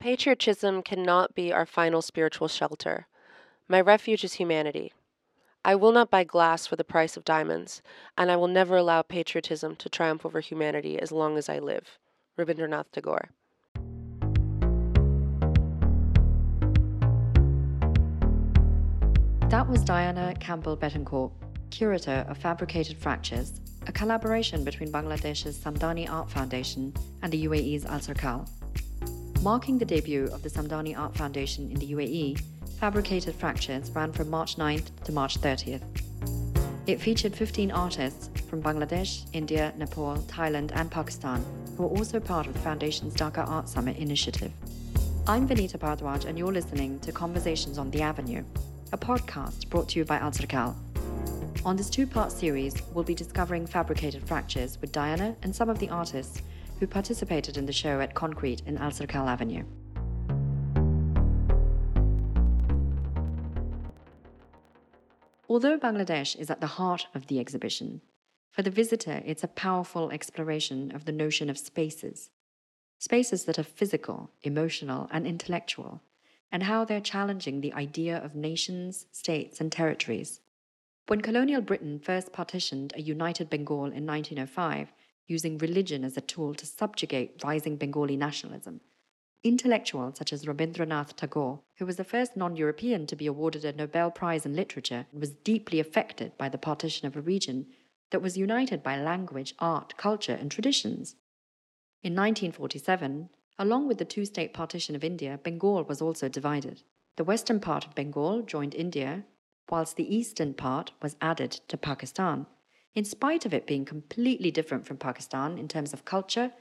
Patriotism cannot be our final spiritual shelter. My refuge is humanity. I will not buy glass for the price of diamonds, and I will never allow patriotism to triumph over humanity as long as I live. Rabindranath Tagore. That was Diana Campbell Betancourt, curator of Fabricated Fractures, a collaboration between Bangladesh's Samdani Art Foundation and the UAE's Alserkal. Marking the debut of the Samdani Art Foundation in the UAE, Fabricated Fractures ran from March 9th to March 30th. It featured 15 artists from Bangladesh, India, Nepal, Thailand, and Pakistan, who were also part of the Foundation's Dhaka Art Summit initiative. I'm Vinita Bharadwaj, and you're listening to Conversations on the Avenue, a podcast brought to you by Alserkal. On this two part series, we'll be discovering fabricated fractures with Diana and some of the artists who participated in the show at Concrete in Alserkal Avenue. Although Bangladesh is at the heart of the exhibition, for the visitor it's a powerful exploration of the notion of spaces. Spaces that are physical, emotional, and intellectual, and how they're challenging the idea of nations, states, and territories. When colonial Britain first partitioned a united Bengal in 1905, using religion as a tool to subjugate rising Bengali nationalism, intellectuals such as Rabindranath Tagore, who was the first non European to be awarded a Nobel Prize in Literature, was deeply affected by the partition of a region that was united by language, art, culture, and traditions. In 1947, Along with the two state partition of India, Bengal was also divided. The western part of Bengal joined India, whilst the eastern part was added to Pakistan, in spite of it being completely different from Pakistan in terms of culture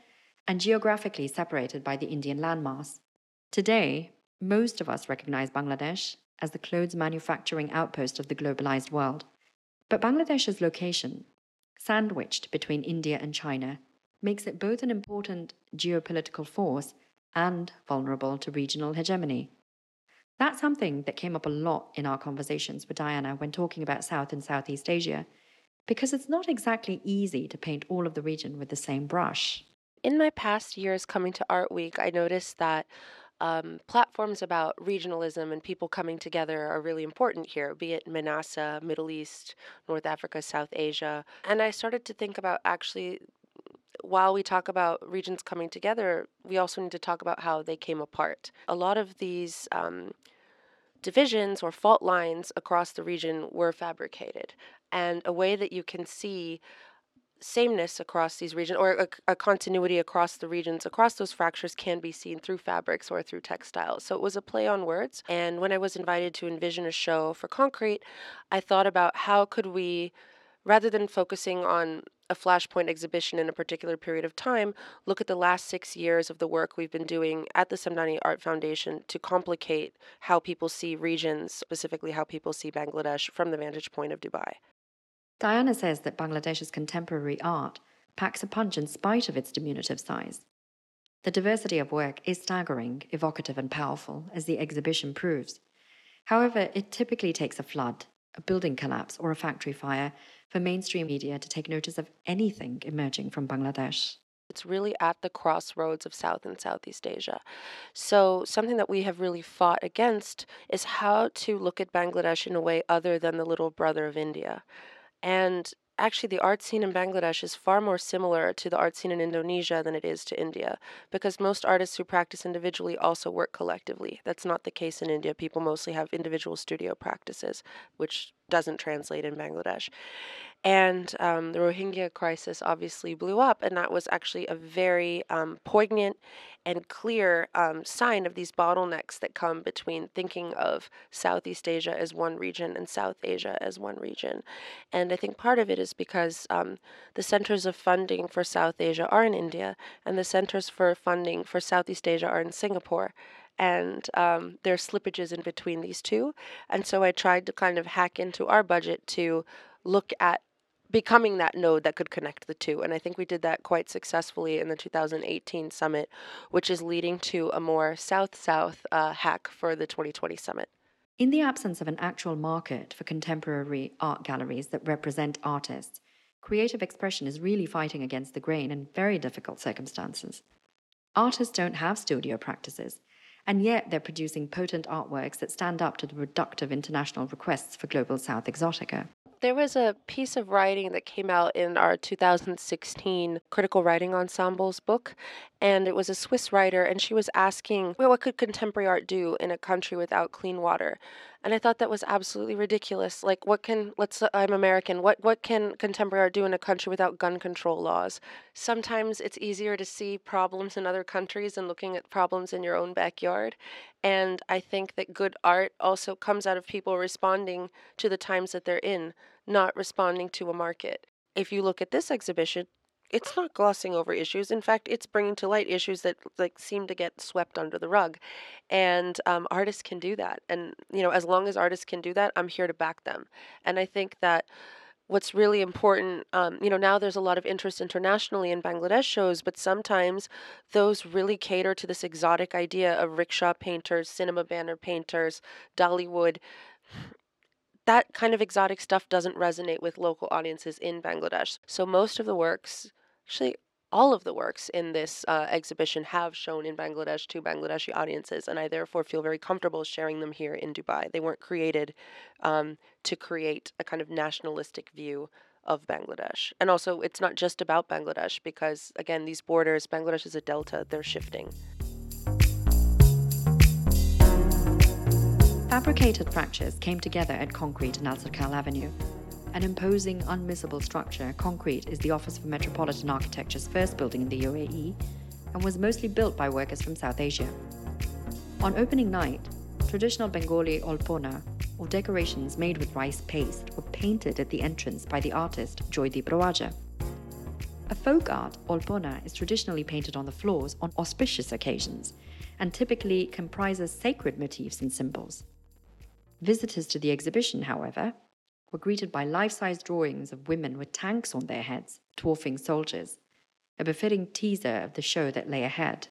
and geographically separated by the Indian landmass. Today, most of us recognize Bangladesh as the clothes manufacturing outpost of the globalized world. But Bangladesh's location, sandwiched between India and China, makes it both an important geopolitical force and vulnerable to regional hegemony. That's something that came up a lot in our conversations with Diana when talking about South and Southeast Asia, because it's not exactly easy to paint all of the region with the same brush. In my past years coming to Art Week, I noticed that um, platforms about regionalism and people coming together are really important here, be it MENASA, Middle East, North Africa, South Asia. And I started to think about actually while we talk about regions coming together, we also need to talk about how they came apart. A lot of these um, divisions or fault lines across the region were fabricated. And a way that you can see sameness across these regions or a, a, continuity across the regions across those fractures can be seen through fabrics or through textiles so it was a play on words and when i was invited to envision a show for concrete i thought about how could we rather than focusing on a flashpoint exhibition in a particular period of time, look at the last six years of the work we've been doing at the Samdani Art Foundation to complicate how people see regions, specifically how people see Bangladesh from the vantage point of Dubai. Diana says that Bangladesh's contemporary art packs a punch in spite of its diminutive size. The diversity of work is staggering, evocative, and powerful, as the exhibition proves. However, it typically takes a flood, a building collapse, or a factory fire for mainstream media to take notice of anything emerging from Bangladesh. It's really at the crossroads of South and Southeast Asia. So, something that we have really fought against is how to look at Bangladesh in a way other than the little brother of India. And actually the art scene in Bangladesh is far more similar to the art scene in Indonesia than it is to India because most artists who practice individually also work collectively. That's not the case in India. People mostly have individual studio practices, which doesn't translate in Bangladesh. And um, the Rohingya crisis obviously blew up, and that was actually a very um, poignant and clear um, sign of these bottlenecks that come between thinking of Southeast Asia as one region and South Asia as one region. And I think part of it is because um, the centers of funding for South Asia are in India, and the centers for funding for Southeast Asia are in Singapore and um, there are slippages in between these two. And so I tried to kind of hack into our budget to look at becoming that node that could connect the two. And I think we did that quite successfully in the 2018 summit, which is leading to a more south south uh, hack for the 2020 summit. In the absence of an actual market for contemporary art galleries that represent artists, creative expression is really fighting against the grain in very difficult circumstances. Artists don't have studio practices, And yet they're producing potent artworks that stand up to the reductive international requests for Global South exotica. There was a piece of writing that came out in our 2016 Critical Writing Ensembles book, and it was a Swiss writer, and she was asking, well, what could contemporary art do in a country without clean water? And I thought that was absolutely ridiculous. Like, what can, let's, I'm American, what, what can contemporary art do in a country without gun control laws? Sometimes it's easier to see problems in other countries than looking at problems in your own backyard. And I think that good art also comes out of people responding to the times that they're in, not responding to a market. If you look at this exhibition, it's not glossing over issues. In fact, it's bringing to light issues that like seem to get swept under the rug, and um, artists can do that. And you know, as long as artists can do that, I'm here to back them. And I think that what's really important, um, you know, now there's a lot of interest internationally in Bangladesh shows, but sometimes those really cater to this exotic idea of rickshaw painters, cinema banner painters, Dhallywood that kind of exotic stuff doesn't resonate with local audiences in Bangladesh. So most of the works Actually, all of the works in this uh, exhibition have shown in Bangladesh to Bangladeshi audiences, and I therefore feel very comfortable sharing them here in Dubai. They weren't created um, to create a kind of nationalistic view of Bangladesh. And also, it's not just about Bangladesh because, again, these borders, Bangladesh is a delta, they're shifting. Fabricated fractures came together at Concrete and Al Avenue an imposing, unmissable structure, concrete is the Office for Metropolitan Architecture's first building in the UAE and was mostly built by workers from South Asia. On opening night, traditional Bengali olpona, or decorations made with rice paste, were painted at the entrance by the artist Joydeb Roaja. A folk art, olpona, is traditionally painted on the floors on auspicious occasions and typically comprises sacred motifs and symbols. Visitors to the exhibition, however, were greeted by life size drawings of women with tanks on their heads, dwarfing soldiers, a befitting teaser of the show that lay ahead.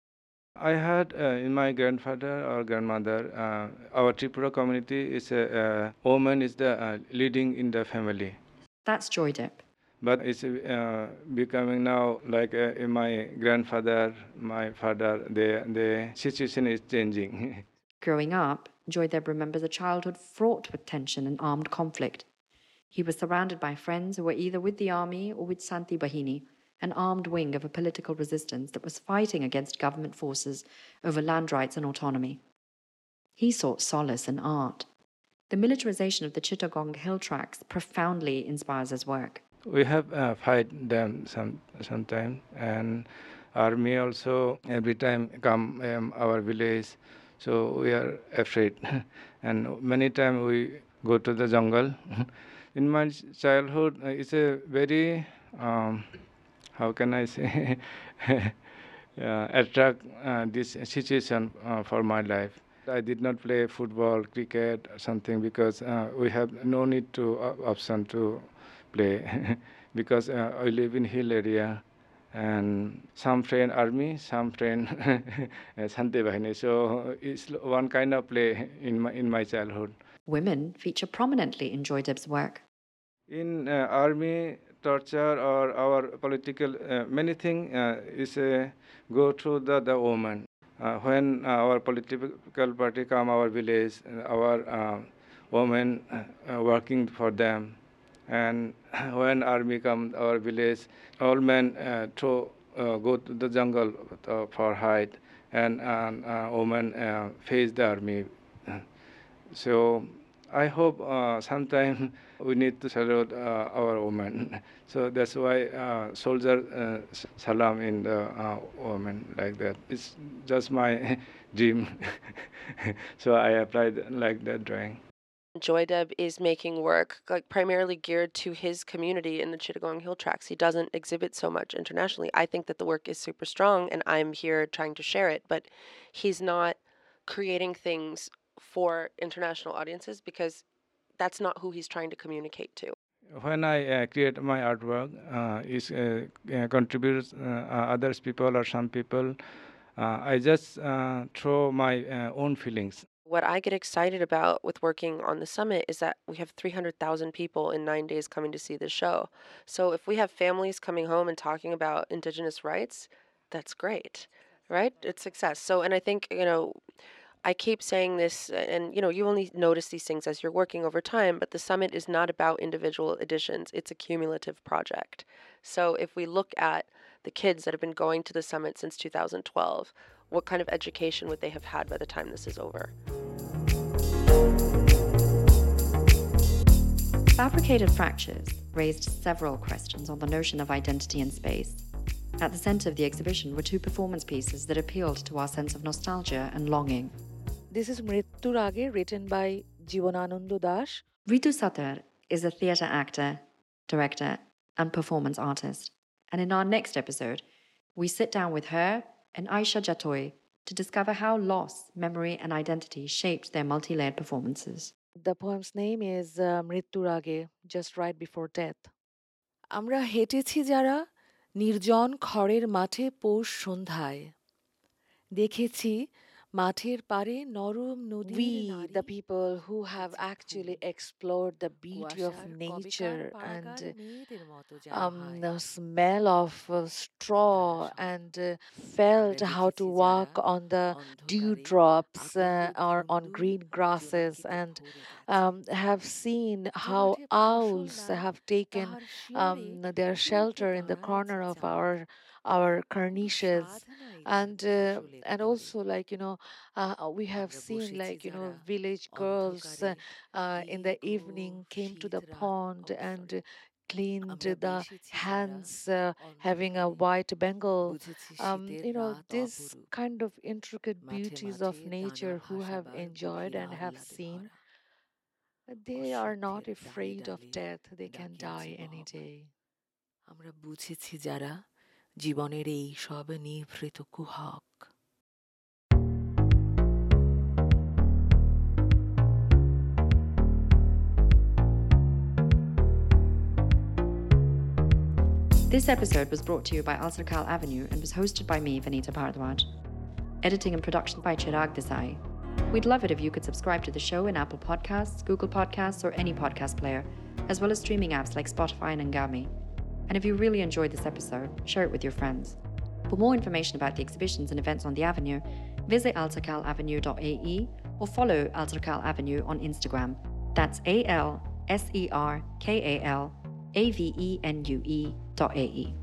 I had uh, in my grandfather or grandmother, uh, our Tripura community is a uh, woman is the uh, leading in the family. That's Joydeb. But it's uh, becoming now like uh, my grandfather, my father. The the situation is changing. Growing up, Joydeb remembers a childhood fraught with tension and armed conflict. He was surrounded by friends who were either with the army or with Shanti Bahini, an armed wing of a political resistance that was fighting against government forces over land rights and autonomy. He sought solace in art. The militarization of the Chittagong hill tracts profoundly inspires his work. We have uh, fight them some sometime, and army also every time come um, our village, so we are afraid, and many time we go to the jungle. in my childhood, uh, it's a very, um, how can I say, uh, attract uh, this situation uh, for my life. I did not play football, cricket, or something because uh, we have no need to uh, option to play because I live in hill area and some train army, some train Shanti Bahini. So it's one kind of play in my in my childhood. Women feature prominently in Joydeb's work in uh, army torture or our political uh, many things uh, is go through the, the woman. When our political party come our village our women working for them. And when army come our village all men uh, to uh, go to the jungle uh, for hide. And women face the army. So I hope uh, sometime we need to salute uh, our women. So that's why uh, soldier uh, salam in the uh, woman like that. It's just my dream. so I applied like that drawing. Joydeb is making work like primarily geared to his community in the Chittagong Hill Tracts. He doesn't exhibit so much internationally. I think that the work is super strong and I'm here trying to share it, but he's not creating things for international audiences because that's not who he's trying to communicate to. When I uh, create my artwork, uh, is uh, uh contributes uh, uh, others people or some people, I just throw my own feelings. What I get excited about with working on the summit is that we have 300,000 people in nine days coming to see the show. So if we have families coming home and talking about Indigenous rights, that's great, right? It's success. So, and I think, you know, I keep saying this, and you know, you only notice these things as you're working over time, but the summit is not about individual editions, it's a cumulative project. So if we look at the kids that have been going to the summit since 2012, what kind of education would they have had by the time this is over? Fabricated fractures raised several questions on the notion of identity in space. At the center of the exhibition were two performance pieces that appealed to our sense of nostalgia and longing. This is Mrityur Aage written by Jibanananda Das. Reetu Sattar is a theatre actor, director, and performance artist. And in our next episode, we sit down with her and Ayesha Jatoi to discover how loss, memory, and identity shaped their multi layered performances. The poem's name is uh, Mrityur Aage, just right before death. আমরা হেঁটেছি যারা নির্জন খড়ের মাঠে পৌষ সন্ধ্যায় দেখেছি মাঠের পারে নরম নদী we the people who have actually explored the beauty of nature and um, the smell of uh, straw and uh, felt how to walk on the dewdrops uh, or on green grasses and um, have seen how owls have taken um, their shelter in the corner of our our cornices and uh, and also like you know uh, we have seen like you know village girls uh, uh, in the evening came to the pond and cleaned the hands uh, having a white bengal um, you know this kind of intricate beauties of nature who have enjoyed and have seen they are not afraid of death they can die any day আমরা বুঝেছি যারা জীবনের এই সব নিভৃত কুহক This episode was brought to you by Alserkal Avenue and was hosted by me, Vinita Bharadwaj. Editing and production by Chirag Desai. We'd love it if you could subscribe to the show in Apple Podcasts, Google Podcasts, or any podcast player, as well as streaming apps like Spotify and Anghami. And if you really enjoyed this episode, share it with your friends. For more information about the exhibitions and events on the Avenue, visit alserkalavenue.ae or follow Alserkal Avenue on Instagram. That's A L S E R K A L A V E N U E dot A E.